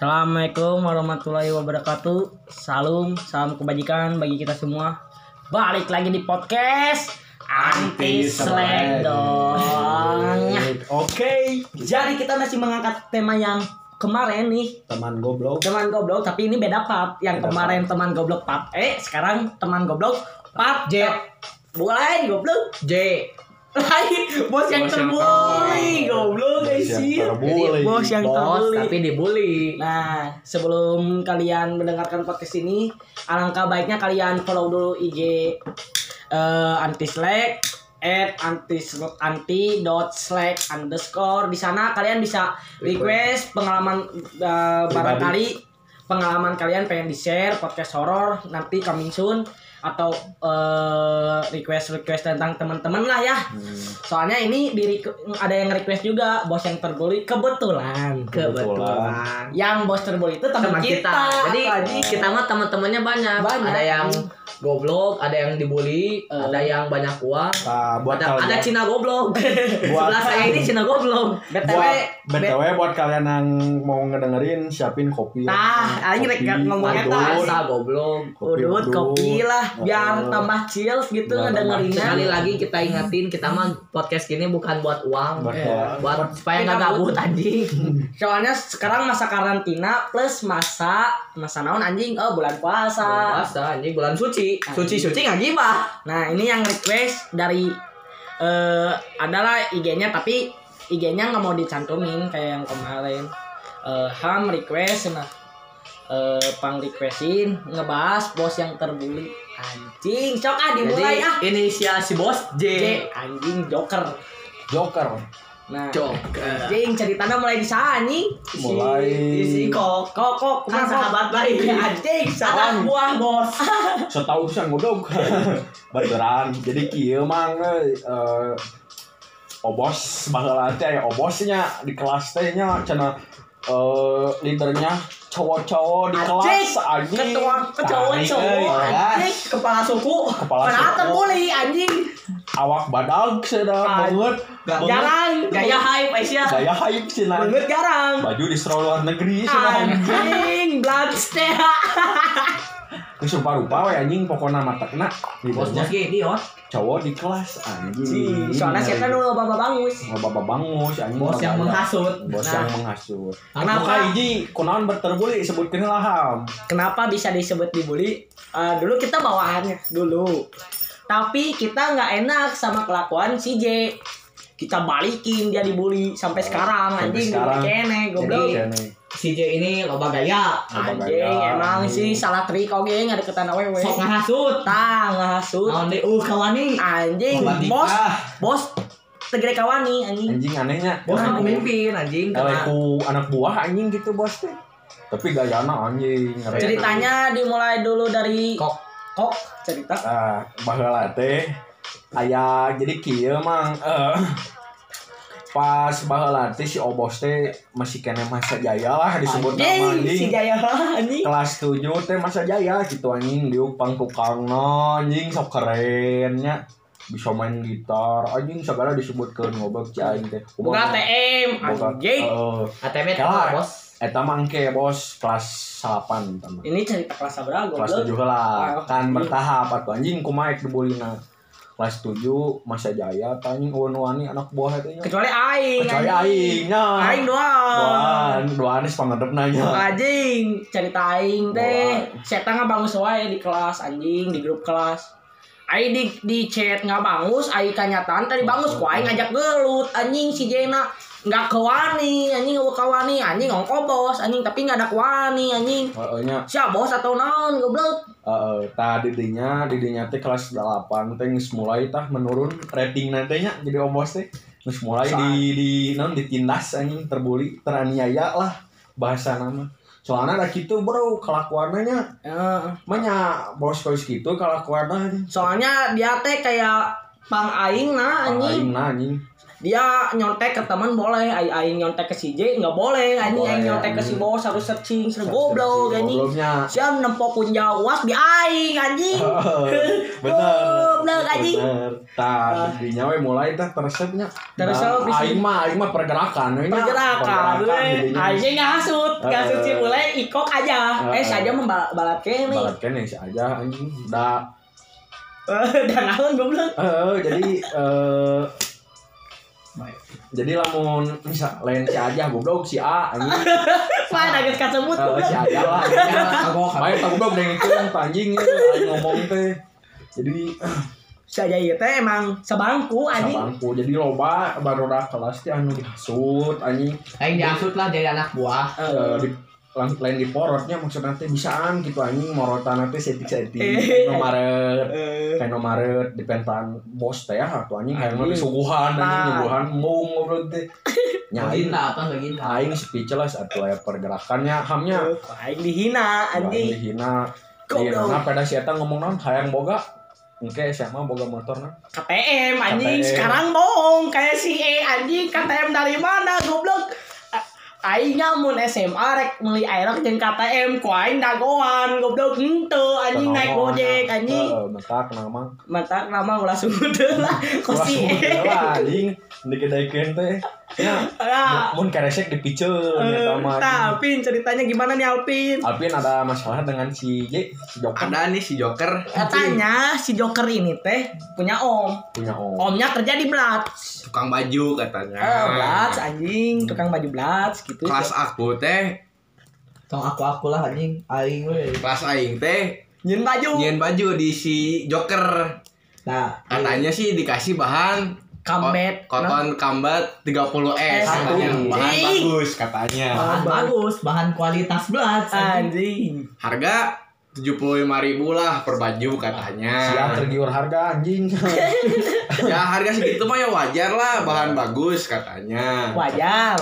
Assalamualaikum warahmatullahi wabarakatuh. Salam, salam kebajikan bagi kita semua. Balik lagi di podcast Anti Sledong. Oke, Jadi kita masih mengangkat tema yang kemarin nih. Teman goblok. teman goblok tapi ini beda part yang Beda kemarin teman goblok part E sekarang teman goblok part J. Mulai goblok. J lagi bos yang terbully. goblok guys sih terbully. bos yang terbully. tapi dibully. Nah, sebelum kalian mendengarkan podcast ini, alangkah baiknya kalian follow dulu IG eh anti slack at anti anti dot slack underscore. Di sana kalian bisa request pengalaman eh, barangkali pengalaman kalian pengen di share podcast horor nanti coming soon atau eh, request request tentang teman-teman lah ya soalnya ini di requ- ada yang request juga bos yang terbully kebetulan Kebetulan. yang bos terbully itu teman kita, kita. Jadi Anjing. kita mah teman-temannya banyak. Banyak. Ada yang goblok, ada yang dibully, Eh. ada yang banyak uang. Nah, buat Ada, ada kalian Cina goblok. Buat- Sebelah saya ini Cina goblok. btw buat bet- BTW buat kalian yang mau ngedengerin siapin kopi. ya. Tah, aing rek ngomongnya tah. Masa goblok. udut kopi lah biar Oh. tambah chill gitu ngedengerinnya Sekali lagi kita ingatin kita mah podcast gini bukan buat uang. Buat Eh, Buat supaya nggak gabut. anjing. soalnya sekarang masa karantina plus masa masa naon anjing oh bulan puasa Puasa anjing bulan suci. Suci-suci nggak gibah. Nah ini yang request dari eh adalah IG-nya tapi IG-nya nggak mau dicantumin kayak yang kemarin. Eh, Ham request nah eh pang requestin ngebahas bos yang terbully anjing sok ah dimulai Jadi ah inisial si bos J. J anjing joker Joker. Nah Joker. anjing ceritanya mulai di sana anjing Mulai Isi kok. kok kok Kan sahabat baik. anjing Anak salah buah bos. setahu saya ngudog. Beneran. Jadi kieu mang eh obos baheula teh aya obosnya di kelas teh nya cenah eh leadernya cowok-cowok di kelas Anjing, ketua cowok. cowok euy, anjing Kepala suku. Kepala suku. terbully anjing. Awak badag Ah, banget. Jarang Gaya hype Aisyah. gaya hype sih lah banget jarang. Baju di luar negeri sih anjing. Bloodstone sumpah rupa we anjing pokoknya mata kena Bos-bos gini oh. cowok di kelas anjing soalnya siapa dulu bapak bangus mau bapak bangus anjing Bos yang menghasut. bos Nah. yang menghasut Kenapa? Hiji kunaon berterbuli sebutkeun lah ham kenapa bisa disebut dibully Eh, dulu kita bawaannya dulu tapi kita nggak enak sama kelakuan si J kita balikin dia dibully sampai sekarang Sampai anjing sekarang. kene goblok. Si J ini loba gaya. Anjing emang sih salah trik oke nggak deketan awewe. Sok ngahasut. tah ngahasut. Naon deh uh kawani. anjing bos bos tegere kawani anjing. Anjing anehnya. Bos Nah, yang pemimpin anjing kena. Eleku anak buah anjing gitu bos teh. Tapi gayana anjing ceritanya dimulai dulu dari Kok. Kok cerita. Ah baheula teh aya jadi kieu mang eh pas baheula teh si obos teh masih kene masa jaya lah disebut nama anjing. si anjing Jaya anjing. Kelas 7 teh masa jaya gitu anjing diuk pangtukangna anjing sok kerennya. Bisa main gitar anjing segala disebutkeun ngobak ci aing teh. Boga- anjing. eh, ATM apa, bos? eta mangke bos kelas 8 teman. Ini cerita kelas berapa kelas goblok 7 lah Oh, kan iya. bertahap atuh anjing kumaha dibulina kelas 7 masa jaya tanya wani anak buah itu kecuali aing. Kecuali anjing. aing nya aing doang. Doan doan is nanya. Anjing cerita aing teh. Setan nggak bangus wae di kelas anjing di grup kelas. Aing di di chat nggak bangus, aing kanyataan tadi bangus, ku aing ngajak gelut, anjing si Jena nggak kewani, anjing nggak kewani, anjing ngongko bos, anjing. Tapi nggak ada kewani, anjing. Heeh nya. Siapa bos atau naon goblok? eh tah didinya didinya teh kelas 8 teh mulai tah menurun rating nanti nya jadi obos teh. Geus mulai di di non ditindas anjing terbuli teraniaya lah bahasa nama. Soalnya ada gitu bro kelakuannya nya. Eh, Manya bos bos gitu kelakuannya soalnya dia teh kayak pang aing nah anjing. Aing nah anjing dia nyontek ke teman boleh aing aing nyontek ke si J nggak boleh. Boleh, aing nyontek ke si bos harus searching serem goblok anjing. Gobloknya. siapa nempok kunja uas di aing anjing. Bener. Goblok, anjing. bener. Tah dinya we mulai tah teresepnya Teresep aing mah aing mah pergerakan pergerakan aing ngasut ngasut si Eh. mulai ikok aja. Eh. Eh. saja membalat kene. Balat kene sih aja anjing. Da dan naon goblok. Eh jadi eh jadi lamun bisa lain si aja goblok si A anjing nugget kasebut Eh, goblok. si aja lah. Baik tak goblok dengan itu anjing ya, aing ngomong teh jadi Saya ieu teh emang sebangku anjing. sabangku jadi loba baroda kelas teh anu dihasut anjing Aing diasut lah jadi anak buah. Eh, di lang- lain di porotnya maksudnya teh bisaan gitu anjing morotan teh setik-setik Eh. nomaret Eh, kayak nomaret di pentan bos teh ya tuh anjing kayak Anjing. disuguhan anjing nyuguhan mung ngobrol teh. Nyain apa baginda? aing speechless atuh aya pergerakannya hamnya. Aing dihina anjing? dihina. Goblok. Iya, pada si eta ngomong naon hayang boga. Engke siapa boga motor nah. KTM anjing KTM. sekarang bohong kayak si E anjing KTM dari mana goblok Aing mun SMA rek meuli aerok jeung KTM ku aing dagoan goblok henteu anjing naik gojek anjing. Mentak nama mantap nama ulah sumudeu lah ku Wah, si E lah anjing. Dikedekeun teh ya Ah, mun eh, eta mah Tah, Alvin ceritanya gimana nih Alvin Alvin ada masalah dengan si J si Joker. Ada nih si Joker. Katanya si Joker ini teh punya om. Punya om. Omnya kerja di Blats tukang baju katanya. eh Blats anjing tukang baju Blats gitu. Kelas aku teh, Tong aku aku lah anjing. Aing we. kelas aing teh nyin baju. nyian baju di si Joker. Nah, Katanya sih dikasih bahan Kambet. ko- Koton kambat 30 S Satu. katanya. Bahan Ih. bagus katanya. bahan Bahan bagus, bahan kualitas belas. anjing Harga 75.000 lah per baju katanya. siap tergiur harga anjing ya harga segitu mah ya wajar lah, bahan bagus katanya. wajar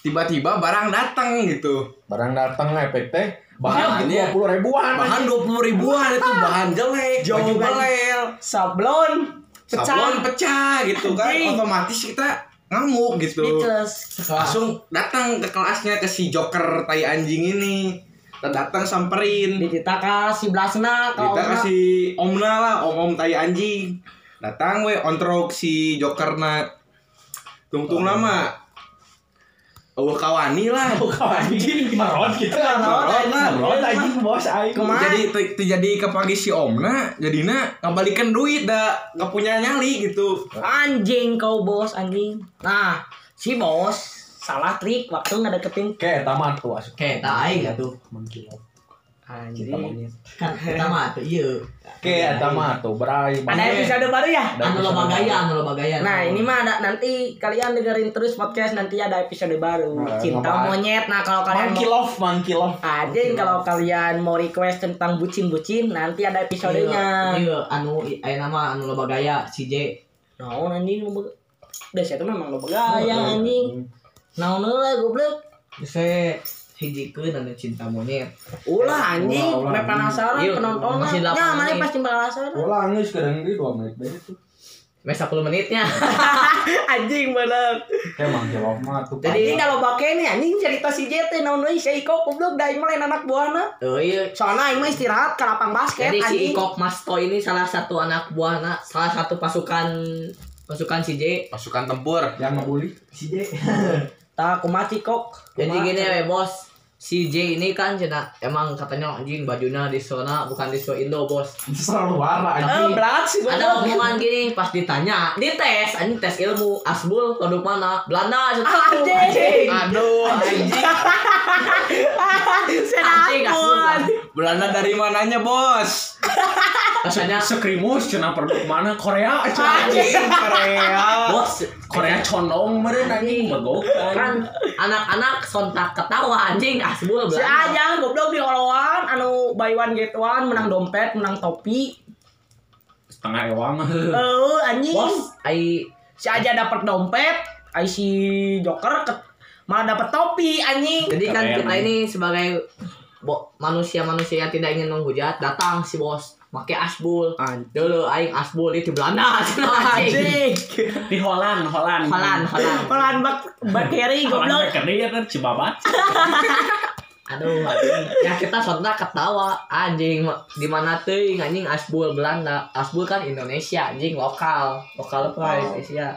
Tiba-tiba barang datang gitu. barang datang efek teh bahan Bahannya- dua puluh ribuan Bahan 20 ribuan itu bahan jelek, Jauh baju belel. sablon sablon pecah pecah gitu kan. Otomatis kita ngamuk gitu. Speechless. Langsung datang ke kelasnya ke si joker tai anjing ini. Datang samperin. Kita kasih blasna kita kasih omna. lah om om tai anjing. Datang we ontrok si joker na tungtung lama Oh kawani lah. Anjing. Marot gitu. Marot, anjing. marot anjing bos aing. Jadi jadi kepagi si omna jadinya ngembalikan duit dah nggak punya nyali gitu. Anjing kau bos anjing. Nah si bos salah trik waktu ngedeketin. Kayak tamat tuh asup Kayak tak aing atuh. mengkilap anjing kita monyet Kan kita mah tuh iya. kayak tamat tuh berai ada episode baru ya Anu lo episode bagaya, baru. anu lo bagaya. Nah ini mah ada nanti kalian dengerin terus podcast nanti ada episode baru Nah, cinta monyet. Nah kalau kalian monkey mau love monkey love Anjing kalau kalian mau request tentang bucin-bucin nanti ada episodenya. Iya, anu aya nama anu lo bagaya si J. Nah, anjing Udah saya tuh memang lo begaya anjing. Nah, lah goblok. Saya hijikeun anu cinta monyet. Ulah anjing, Ulah, ulah, me anjing. penasaran Iya, penonton. masih Ya, mana pasti penasaran. ulang nih sekarang ini dua menit deh itu Wes 10 menitnya. anjing bener. kayak monkey love mah tuh Jadi kalau pakai nih anjing cerita si JT naon deui si Iko goblok da lain anak buahna. Oh iya. Soalnya aing mah istirahat ke lapang basket Jadi si anjing. Ikok Masto ini salah satu anak buahna, salah satu pasukan pasukan si J. pasukan tempur yang ngebully Si J. Tah kumaha Cikok? Jadi Kumaha? gini we bos, si J ini kan cina emang katanya anjing bajunya di zona bukan di zona Indo bos. selalu warna Eh, anjing berat sih Ada omongan gini pas ditanya, di tes, anjing tes ilmu, asbul produk mana? Belanda, satu Anjing. aduh anjing Anjing, asbul. Belanda dari mananya bos Katanya sekrimus cina produk mana Korea Anjing. Korea bos, Korea condong meren anjing kan megokan anak-anak sontak ketawa anjing asbul Si Belanda. aja goblok di oloan anu buy one get one menang dompet, menang topi. setengah ewang Eh anjing. Bos, ai Si aja dapat dompet, ai si Joker ke- malah dapat topi anjing. jadi kan kita ini sebagai bo- manusia-manusia yang tidak ingin menghujat datang si bos make asbul. Anjing. Dulu aing asbul itu Belanda. anjing. Di Holland, Holland. Holland, Holland. Pelan bak bak kiri goblok. Holland kerja kan Cibabat. Aduh, anjing. ya kita sontak ketawa anjing di mana teuing anjing asbul Belanda. Asbul kan Indonesia anjing lokal, lokal apa Indonesia.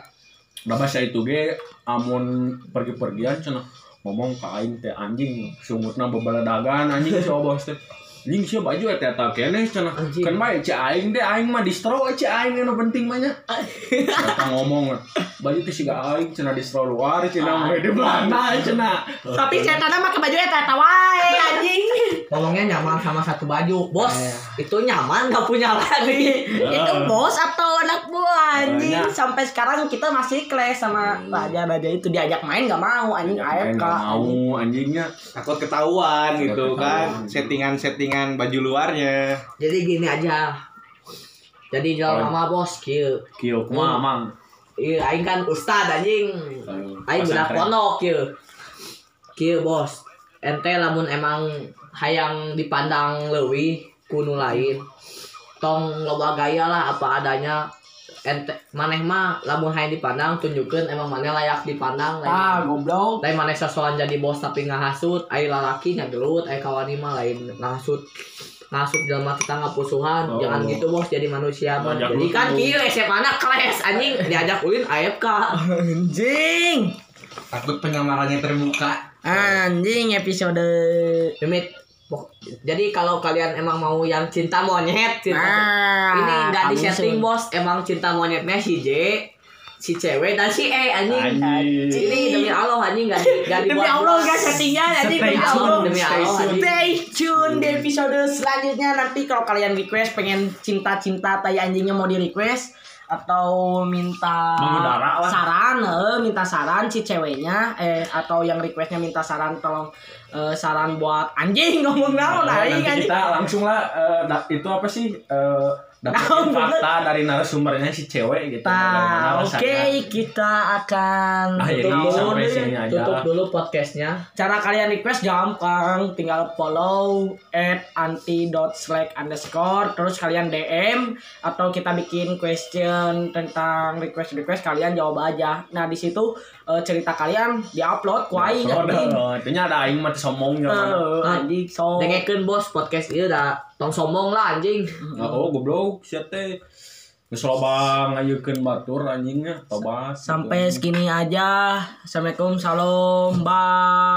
Udah bahasa itu ge amun pergi-pergian cenah ngomong ke aing teh anjing sumutna beberadagan anjing si bos teh. Anjing sih baju eta eta keneh cenah. Kan bae cek aing deh aing mah distro cek aing anu penting mah nya. Eta ngomong baju teh siga aing cenah distro luar cenah mah di Belanda cenah Tapi cetana make baju eta eta wae anjing. Ngomongnya nyaman sama satu baju, bos. Itu nyaman gak punya lagi. Itu bos atau anak buah anjing. Banyak. Sampai sekarang kita masih kelas sama raja-raja itu diajak main gak mau anjing AFK. mau anjingnya Takut ketahuan gitu kan. Settingan-settingan baju luarnya. Jadi gini aja. Jadi jalan sama bos kieu. kieu kumaha mang Iya, aing kan ustad anjing. Aing budak Pesantren. pondok kieu. Kieu bos. Ente lamun emang hayang dipandang leuwih kuno lain. Tong loba gaya lah apa adanya. Ente maneh mah lamun hayang dipandang tunjukkeun emang maneh layak dipandang Ah, lain. goblok. Lain maneh sosokan jadi bos tapi ngahasut, ai lalaki nyagelut, ai kawani mah lain ngahasut. Ngahasut jelema kita ngapusuhan, Oh. jangan gitu bos jadi manusia mah. Ngajak Jadi kan kieu SMA anak keles anjing diajak ulin AFK. Anjing. Takut penyamarannya terbuka. Anjing episode Demit. Pok- Jadi kalau kalian emang mau yang cinta monyet, cinta Ah, ini nggak di setting bos, emang cinta monyetnya si J, si cewek dan si E anjing. Anjing. Ini demi Allah anjing nggak di- nggak Demi. Allah enggak settingnya anjing Stay demi tune, Allah. demi stay Allah, anjing. Stay tune di episode selanjutnya nanti kalau kalian request pengen cinta-cinta tai anjingnya mau di request atau minta Mengudara lah. saran eh, minta saran si ceweknya eh atau yang requestnya minta saran tolong eh, saran buat anjing ngomong naon nanti anjing kita langsung lah eh, da- itu apa sih eh, dapetin fakta dari narasumbernya si cewek gitu Nah, oke rasanya. kita akan tutup dulu. sini aja Tutup dulu podcastnya. Cara kalian request gampang, tinggal follow at anti.slack underscore, terus kalian DM atau kita bikin question tentang request request kalian jawab aja. Nah di situ eh, cerita kalian diupload ku aing Oh, Itunya ada aing mah teu sombong ya mana. Eh, anjing so. Dengekeun bos podcast ieu da tong sombong lah anjing. Oh, goblok, sia teh. Geus loba ngayeukeun batur anjingnya, tobat. Sampai segini aja. Assalamualaikum, salam, bye.